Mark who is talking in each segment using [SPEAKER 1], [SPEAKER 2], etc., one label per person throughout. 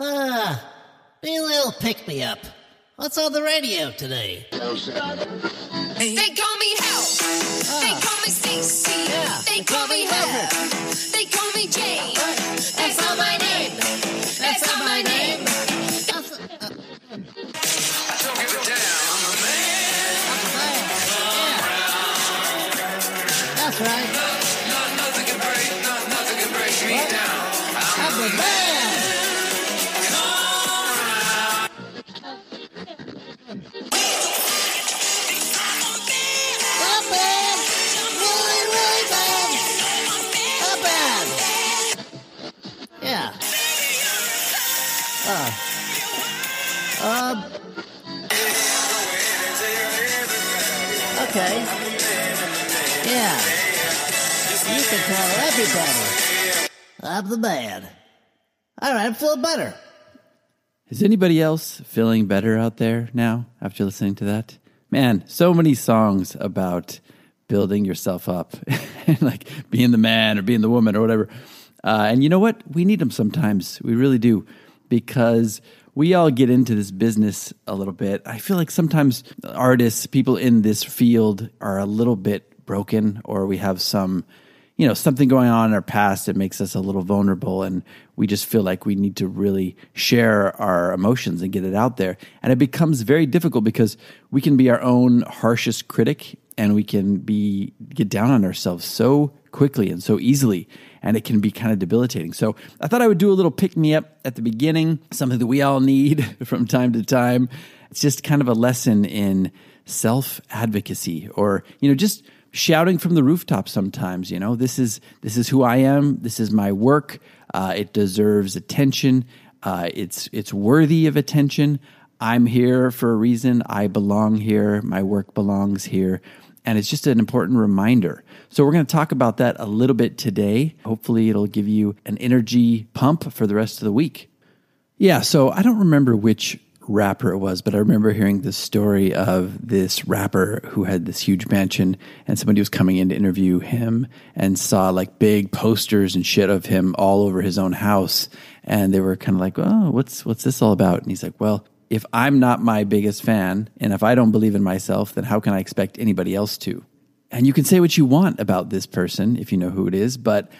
[SPEAKER 1] Ah, be a little pick me up. What's on the radio today?
[SPEAKER 2] They call me Hell. They call me Stacy.
[SPEAKER 1] Yeah,
[SPEAKER 2] They
[SPEAKER 1] they
[SPEAKER 2] call
[SPEAKER 1] call
[SPEAKER 2] me.
[SPEAKER 1] Heather.
[SPEAKER 2] They call me Jane. That's not my name. That's not my name.
[SPEAKER 1] Everybody. I'm the man. All right, I'm feeling better.
[SPEAKER 3] Is anybody else feeling better out there now after listening to that? Man, so many songs about building yourself up and like being the man or being the woman or whatever. Uh, and you know what? We need them sometimes. We really do because we all get into this business a little bit. I feel like sometimes artists, people in this field are a little bit broken or we have some you know something going on in our past that makes us a little vulnerable and we just feel like we need to really share our emotions and get it out there. And it becomes very difficult because we can be our own harshest critic and we can be get down on ourselves so quickly and so easily and it can be kind of debilitating. So i thought i would do a little pick me up at the beginning something that we all need from time to time. It's just kind of a lesson in self advocacy or you know just shouting from the rooftop sometimes you know? This is this is who i am. This is my work. Uh, it deserves attention. Uh, it's it's worthy of attention. I'm here for a reason. I belong here. My work belongs here. And it's just an important reminder. So we're going to talk about that a little bit today. Hopefully it'll give you an energy pump for the rest of the week. Yeah, so I don't remember which rapper it was, but I remember hearing the story of this rapper who had this huge mansion and somebody was coming in to interview him and saw like big posters and shit of him all over his own house and they were kind of like, "Oh, what's what's this all about?" And he's like, "Well, if I'm not my biggest fan and if I don't believe in myself, then how can I expect anybody else to?" And you can say what you want about this person if you know who it is, but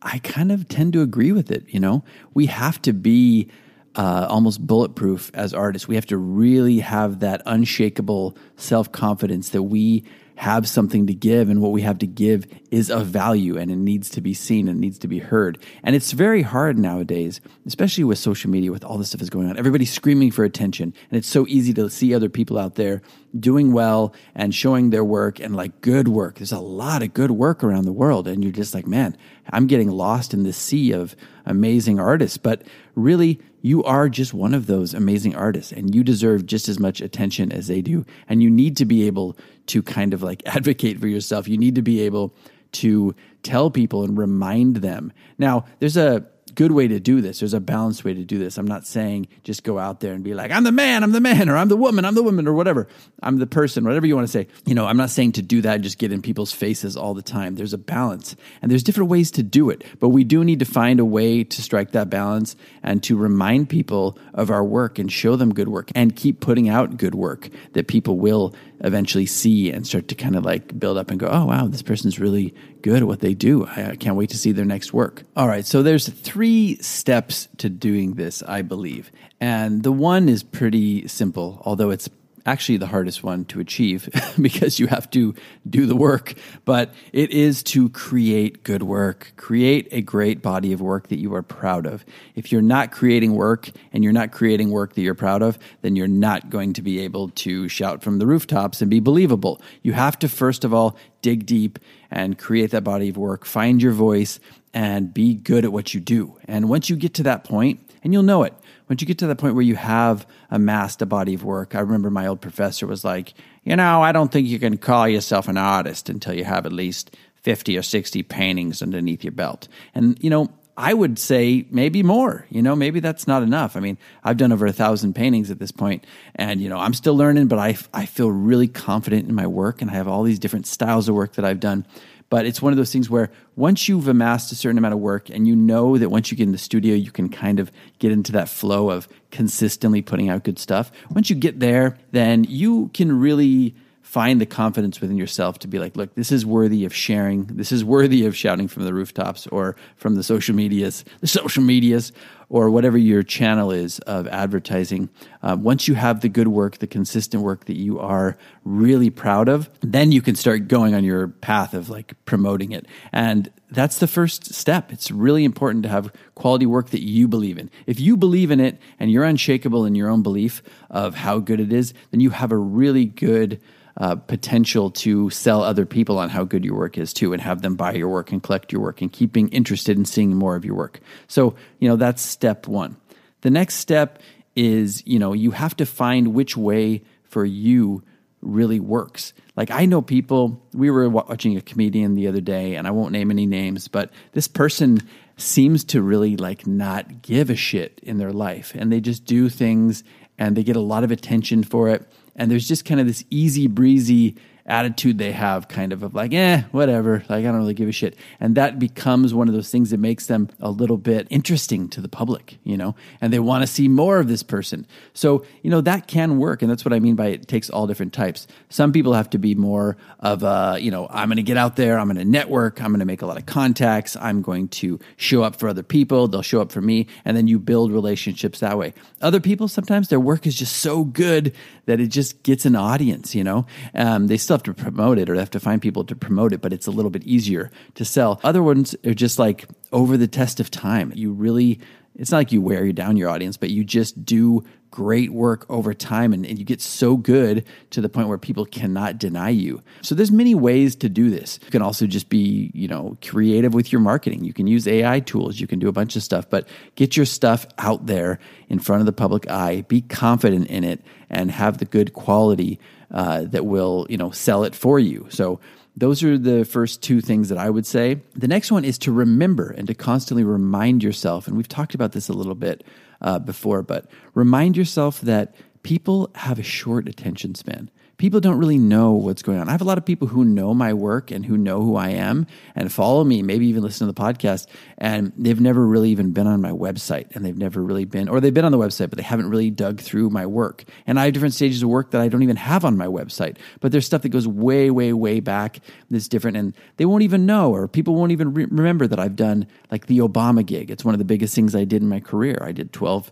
[SPEAKER 3] I kind of tend to agree with it. You know, we have to be uh, almost bulletproof as artists. We have to really have that unshakable self confidence that we have something to give, and what we have to give is of value, and it needs to be seen and needs to be heard. And it's very hard nowadays, especially with social media, with all this stuff is going on. Everybody's screaming for attention, and it's so easy to see other people out there doing well and showing their work and like good work. There's a lot of good work around the world, and you're just like, man, I'm getting lost in this sea of amazing artists. But really, you are just one of those amazing artists and you deserve just as much attention as they do. And you need to be able to kind of like advocate for yourself. You need to be able to tell people and remind them. Now, there's a good way to do this. There's a balanced way to do this. I'm not saying just go out there and be like, I'm the man, I'm the man, or I'm the woman, I'm the woman, or whatever. I'm the person, whatever you want to say. You know, I'm not saying to do that and just get in people's faces all the time. There's a balance and there's different ways to do it. But we do need to find a way to strike that balance and to remind people of our work and show them good work and keep putting out good work that people will eventually see and start to kind of like build up and go, oh, wow, this person's really good at what they do. I, can't wait to see their next work. All right. So there's three steps to doing this, I believe. And the one is pretty simple, although it's actually the hardest one to achieve because you have to do the work, but it is to create good work, create a great body of work that you are proud of. If you're not creating work and you're not creating work that you're proud of, then you're not going to be able to shout from the rooftops and be believable. You have to, first of all, dig deep and create that body of work, find your voice, and be good at what you do. And once you get to that point, and you'll know it, once you get to the point where you have amassed a body of work, I remember my old professor was like, you know, I don't think you can call yourself an artist until you have at least 50 or 60 paintings underneath your belt. And, you know, I would say maybe more. You know, maybe that's not enough. I mean, I've done over a thousand paintings at this point, and you know, I'm still learning, but I I feel really confident in my work, and I have all these different styles of work that I've done. But it's one of those things where once you've amassed a certain amount of work, and you know that once you get in the studio, you can kind of get into that flow of consistently putting out good stuff. Once you get there, then you can really find the confidence within yourself to be like, look, this is worthy of sharing. This is worthy of shouting from the rooftops or from the social medias, the social medias, or whatever your channel is of advertising. Uh, once you have the good work, the consistent work that you are really proud of, then you can start going on your path of like promoting it. And that's the first step. It's really important to have quality work that you believe in. If you believe in it and you're unshakable in your own belief of how good it is, then you have a really good uh, potential to sell other people on how good your work is too and have them buy your work and collect your work and keeping interested in seeing more of your work. So, you know, that's step one. The next step is, you know, you have to find which way for you really works. Like I know people, we were watching a comedian the other day and I won't name any names, but this person seems to really like not give a shit in their life and they just do things and they get a lot of attention for it and there's just kind of this easy breezy attitude they have kind of of like eh whatever like i don't really give a shit. And that becomes one of those things that makes them a little bit interesting to the public you know? And they want to see more of this person. So you know that can work and that's what i mean by it takes all different types. Some people have to be more of a you know i'm going to get out there i'm going to network i'm going to make a lot of contacts i'm going to show up for other people they'll show up for me and then you build relationships that way. Other people sometimes their work is just so good that it just gets an audience you know? Um, they still have to promote it or have to find people to promote it, but it's a little bit easier to sell. Other ones are just like over the test of time. You really, it's not like you wear down your audience, but you just do great work over time and, and, you get so good to the point where people cannot deny you. So there's many ways to do this. You can also just be, you know, creative with your marketing. You can use AI tools, you can do a bunch of stuff, but get your stuff out there in front of the public eye, be confident in it and have the good quality uh, that will, you know, sell it for you. So those are the first two things that I would say. The next one is to remember and to constantly remind yourself, and we've talked about this a little bit uh, before, but remind yourself that people have a short attention span people don't really know what's going on. I have a lot of people who know my work and who know who I am and follow me, maybe even listen to the podcast, and they've never really even been on my website and they've never really been, or they've been on the website, but they haven't really dug through my work. And I have different stages of work that I don't even have on my website, but there's stuff that goes way, way, way back that's different and they won't even know, or people won't even re- remember that I've done like the Obama gig. It's one of the biggest things I did in my career. I did 12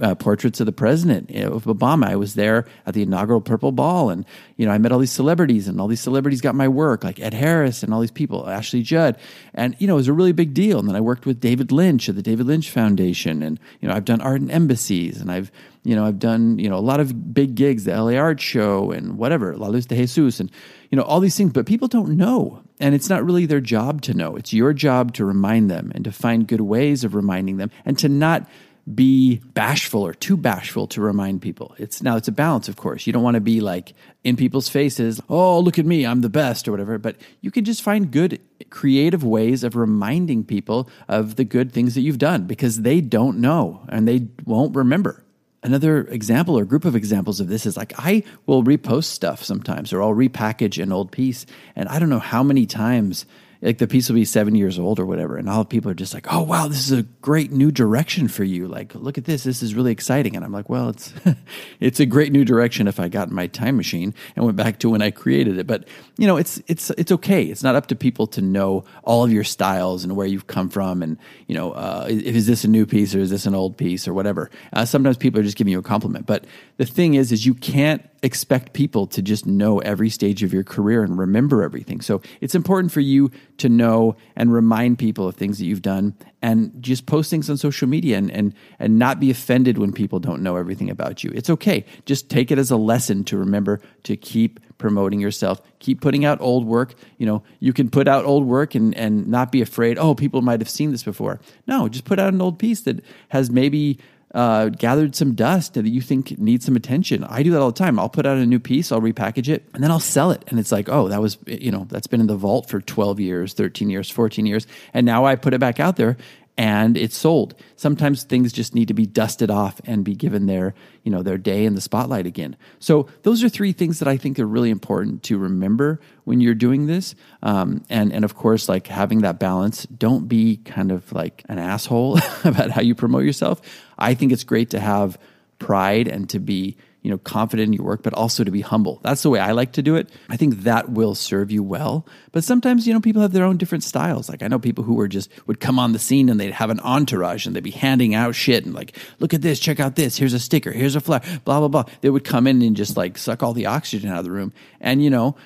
[SPEAKER 3] uh, portraits of the president of Obama. I was there at the inaugural Purple Ball, and you know I met all these celebrities, and all these celebrities got my work, like Ed Harris and all these people, Ashley Judd, and you know it was a really big deal. And then I worked with David Lynch at the David Lynch Foundation, and you know I've done art in embassies, and I've you know I've done you know a lot of big gigs, the LA Art Show, and whatever La Luz de Jesus, and you know all these things, but people don't know. And it's not really their job to know. It's your job to remind them and to find good ways of reminding them and to not be bashful or too bashful to remind people. It's now it's a balance, of course. You don't want to be like in people's faces, "Oh, look at me, I'm the best" or whatever, but you can just find good creative ways of reminding people of the good things that you've done because they don't know and they won't remember. Another example or group of examples of this is like I will repost stuff sometimes or I'll repackage an old piece and I don't know how many times like the piece will be seven years old or whatever, and all the people are just like, "Oh wow, this is a great new direction for you." Like, look at this, this is really exciting. And I'm like, "Well, it's it's a great new direction if I got in my time machine and went back to when I created it." But you know, it's it's it's okay. It's not up to people to know all of your styles and where you've come from, and you know, uh, is this a new piece or is this an old piece or whatever. Uh, sometimes people are just giving you a compliment, but the thing is, is you can't expect people to just know every stage of your career and remember everything. So it's important for you to know and remind people of things that you've done and just post things on social media and, and, and not be offended when people don't know everything about you. It's okay. Just take it as a lesson to remember to keep promoting yourself, keep putting out old work. You know, you can put out old work and, and not be afraid, oh, people might have seen this before. No, just put out an old piece that has maybe uh, gathered some dust that you think needs some attention. I do that all the time. I'll put out a new piece, I'll repackage it, and then I'll sell it. And it's like, oh, that was, you know, that's been in the vault for 12 years, 13 years, 14 years. And now I put it back out there and it's sold. Sometimes things just need to be dusted off and be given their, you know, their day in the spotlight again. So those are three things that I think are really important to remember when you're doing this. Um, and and of course, like having that balance. Don't be kind of like an asshole about how you promote yourself. I think it's great to have pride and to be you know confident in your work but also to be humble. That's the way i like to do it. I think that will serve you well. But sometimes you know people have their own different styles. Like i know people who were just would come on the scene and they'd have an entourage and they'd be handing out shit and like look at this check out this here's a sticker here's a flyer blah blah blah. They would come in and just like suck all the oxygen out of the room. And you know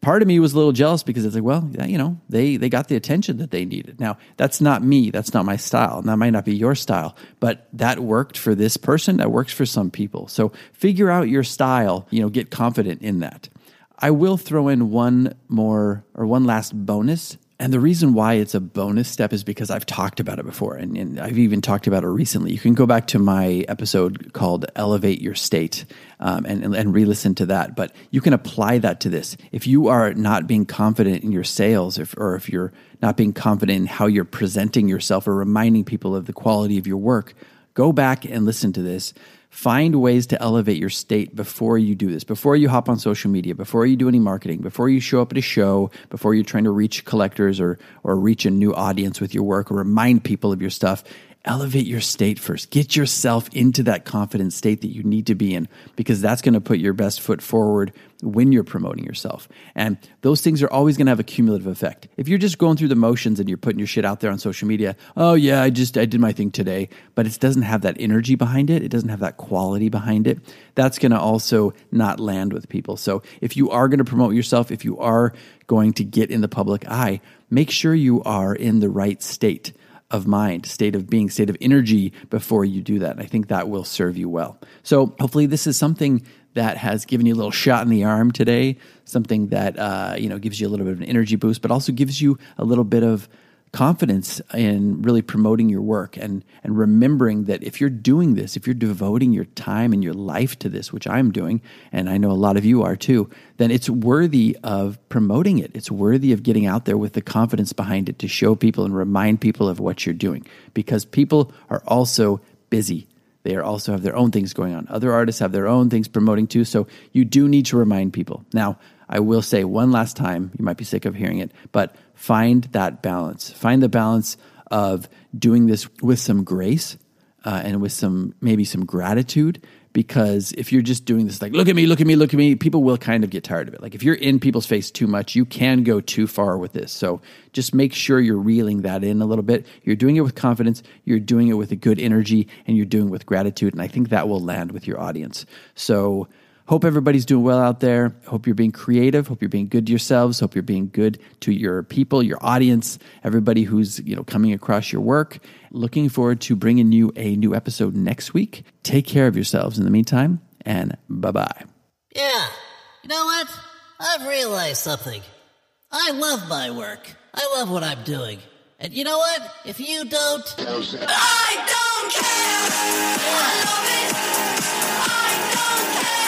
[SPEAKER 3] part of me was a little jealous because it's like, well, you know, they they got the attention that they needed. Now, that's not me. That's not my style. And that might not be your style, but that worked for this person. That works for some people. So figure out your style. You know, get confident in that. I will throw in one more or one last bonus and the reason why it's a bonus step is because I've talked about it before, and, and, I've even talked about it recently. You can go back to my episode called Elevate Your State um, and, and, and re listen to that. But you can apply that to this. If you are not being confident in your sales, if, or if you're not being confident in how you're presenting yourself or reminding people of the quality of your work, go back and listen to this Find ways to elevate your state before you do this, before you hop on social media, before you do any marketing, before you show up at a show, before you're trying to reach collectors or, or reach a new audience with your work or remind people of your stuff elevate your state first. Get yourself into that confident state that you need to be in because that's going to put your best foot forward when you're promoting yourself. And those things are always going to have a cumulative effect. If you're just going through the motions and you're putting your shit out there on social media, oh yeah, I just I did my thing today, but it doesn't have that energy behind it, it doesn't have that quality behind it. That's going to also not land with people. So if you are going to promote yourself, if you are going to get in the public eye, make sure you are in the right state of mind, state of being, state of energy before you do that. And I think that will serve you well. So hopefully this is something that has given you a little shot in the arm today, something that uh, you know gives you a little bit of an energy boost, but also gives you a little bit of confidence in really promoting your work and and remembering that if you're doing this, if you're devoting your time and your life to this, which I'm doing, and I know a lot of you are too, then it's worthy of promoting it. It's worthy of getting out there with the confidence behind it to show people and remind people of what you're doing because people are also busy. They also have their own things going on. Other artists have their own things promoting too, so you do need to remind people. Now, I will say one last time, you might be sick of hearing it, but find that balance. Find the balance of doing this with some grace uh, and with some maybe some gratitude because if you're just doing this like look at me look at me look at me people will kind of get tired of it. Like if you're in people's face too much you can go too far with this. So just make sure you're reeling that in a little bit. You're doing it with confidence you're doing it with a good energy and you're doing it with gratitude and i think that will land with your audience. So Hope everybody's doing well out there. Hope you're being creative. Hope you're being good to yourselves. Hope you're being good to your people, your audience, everybody who's, you know, coming across your work. Looking forward to bringing you a new episode next week. Take care of yourselves in the meantime and bye-bye.
[SPEAKER 1] Yeah. You know what? I've realized something. I love my work. I love what I'm doing. And you know what? If you don't,
[SPEAKER 2] I don't care. I love it. I don't care.